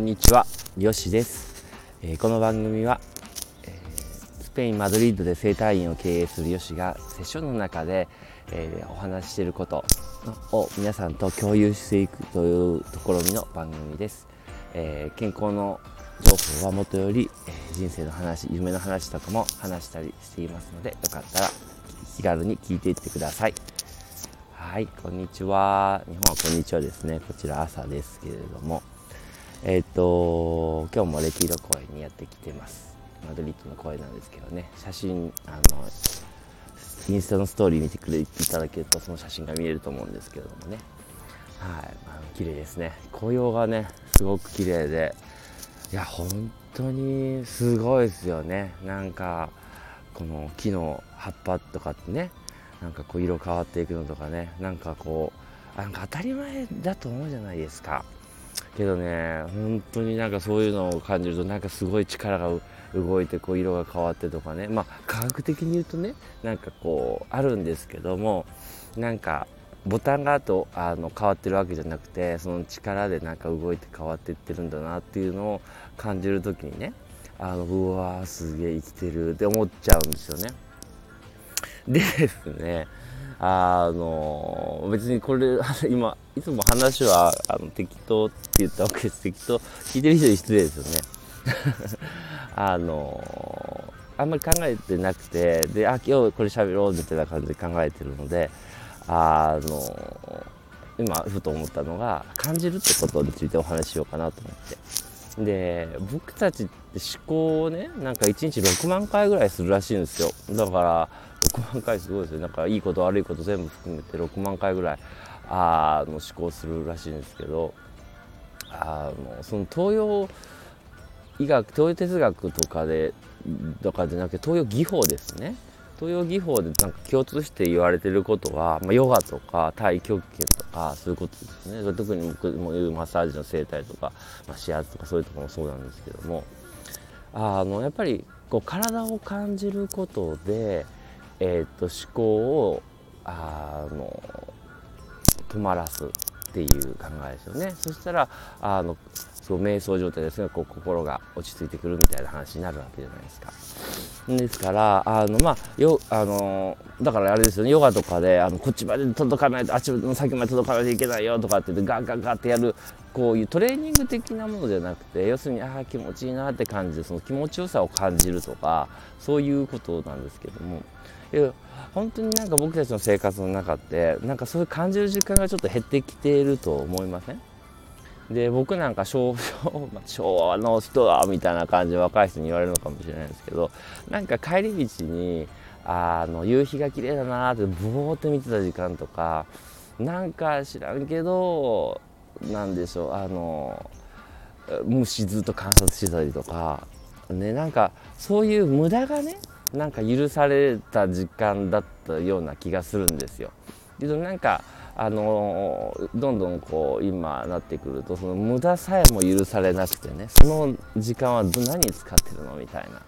こんにちは、よしです、えー、この番組は、えー、スペイン・マドリードで整体院を経営するよしがセッションの中で、えー、お話ししていることを皆さんと共有していくというところの番組です、え健康の情報はもとより、え人生の話夢の話とかも話したりしていますのでよかったら気軽に聞いていってください。はいこんにちは。日本はこんにちはですね。こちら朝ですけれども。えっ、ー、と今日もレキーロ公園にやってきてます。マドリッドの公園なんですけどね。写真あのインスタのストーリー見てくれていただけるとその写真が見えると思うんですけれどもね。はい。あの綺麗ですね。紅葉がねすごく綺麗で。いや本当にすごいですよね。なんかこの木の葉っぱとかってね。なんかこう色変わっていくのとかね。なんかこうなんか当たり前だと思うじゃないですか。けどね本当になんかそういうのを感じるとなんかすごい力が動いてこう色が変わってとかねまあ科学的に言うとねなんかこうあるんですけどもなんかボタンがあとあの変わってるわけじゃなくてその力でなんか動いて変わっていってるんだなっていうのを感じる時にねあのうわーすげえ生きてるって思っちゃうんですよね。でですねあの別にこれ今いつも話はあの適当って言ったわけです。適当。聞いてる人に失礼ですよね。あのあんまり考えてなくてであ今日これ喋ろうみたいな感じで考えてるのであの今ふと思ったのが感じるってことについてお話ししようかなと思って。で僕たちって思考をねなんか1日6万回ぐらいするらしいんですよ。だから6万回すごいですよ。なんかいいこと悪いこと全部含めて6万回ぐらいあの思考するらしいんですけどあのその東洋医学東洋哲学とかでとかじゃなくて東洋技法ですね。東洋技法でなんか共通して言われてることは、まあ、ヨガとか太極拳とかそういうことですね。特に僕も言うマッサージの整体とか、まあ、指圧とかそういうところもそうなんですけども。あのやっぱりこう体を感じることでえー、と思考をあの止まらすっていう考えですよね。そしたらあのそう瞑想状態ですがこう心が落ち着いてくるみたいな話になるわけじゃないですか。ですからあのまあよあのだからあれですよね。ヨガとかであのこっちまで届かないとあっちの先まで届かないといけないよとかって言ってガンガンガンってやるこういうトレーニング的なものじゃなくて要するにああ気持ちいいなって感じでその気持ちよさを感じるとかそういうことなんですけども。本当になんか僕たちの生活の中ってなんかそういう感じる時間がちょっと減ってきていると思いません？で僕なんか 昭和の人はみたいな感じで若い人に言われるのかもしれないですけどなんか帰り道にあの夕日が綺麗だなってぼーって見てた時間とかなんか知らんけどなんでしょうあの虫ずっと観察してたりとかねなんかそういう無駄がねなんか許された時間だったような気がするんですよ。けどなんかあのどんどんこう今なってくるとその無駄さえも許されなくてねその時間は何使ってるのみたいな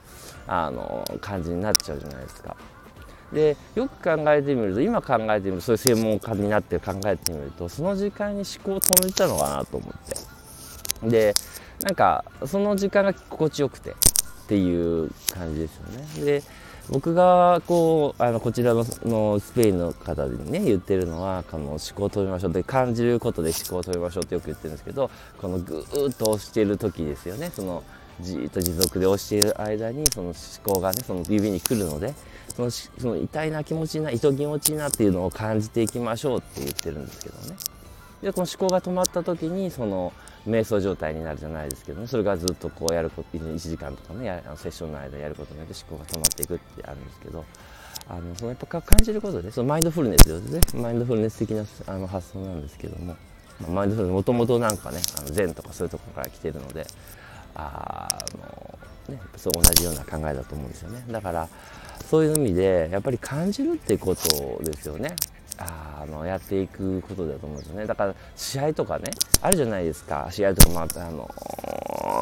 あの感じになっちゃうじゃないですか。でよく考えてみると今考えてみるとそういう専門家になって考えてみるとその時間に思考を止めたのかなと思ってでなんかその時間が心地よくてっていう感じですよね。で僕がこうあのこちらののスペインの方にね言ってるのはこの思考を止めましょうって感じることで思考を止めましょうってよく言ってるんですけどこのぐーっと押してる時ですよねそのじっと持続で押している間にその思考がねその指に来るのでそのその痛いな気持ちいいな糸気持ちいいなっていうのを感じていきましょうって言ってるんですけどね。でこの思考が止まった時にその瞑想状態になるじゃないですけどね。それがずっとこうやること1時間とかねやセッションの間やることによって思考が止まっていくってあるんですけど。あのそのやっぱ感じることでそのマインドフルネスですねマインドフルネス的なあの発想なんですけども、まあ、マインドフルネスもともとなんかねあの禅とかそういうところから来てるのであの、ね、そう同じような考えだと思うんですよね。だからそういう意味でやっぱり感じるってことですよね。あのやっていくことだと思うんですよね。だから試合とかねあるじゃないですか。試合とか、まあ、あの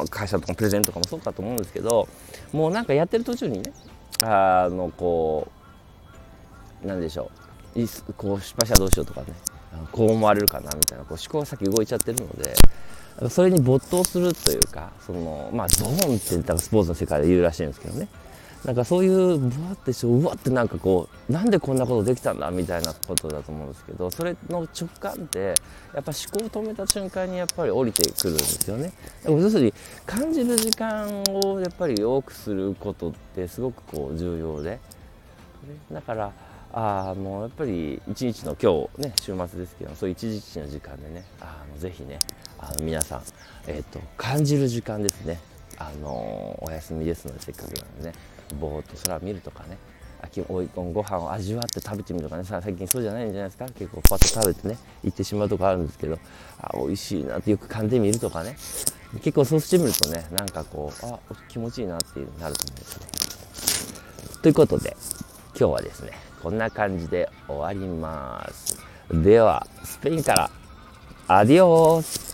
会社とかプレゼントとかもそうかと思うんですけどもうなんかやってる途中にねあのこうなんでしょう。こう失敗したらどうしようとかねこう思われるかなみたいなこう思考が先動いちゃってるのでそれに没頭するというかそのまあゾーンって多分スポーツの世界で言うらしいんですけどね。なんかそういうブワってしうわってなんかこうなんでこんなことできたんだみたいなことだと思うんですけどそれの直感ってやっぱ思考を止めた瞬間にやっぱり降りてくるんですよね。要するに感じる時間をやっぱり多くすることってすごくこう重要で。だからあもうやっぱり一日の今日ね週末ですけどそういう一日の時間でねあのぜひねあの皆さん、えーと、と感じる時間ですね。あのお休みですのでせっかくなのでね。ぼーっと空を見るとかね。秋おいこんご飯を味わって食べてみるとかね。最近そうじゃないんじゃないですか？結構パッと食べてね行ってしまうとこあるんですけど。あ美味しいなってよく噛んでみるとかね。結構そうしてみるとねなんかこうあ気持ちいいなっていうなると思うんですね。ということで今日はですねこんな感じで終わります。ではスペインからアディオース。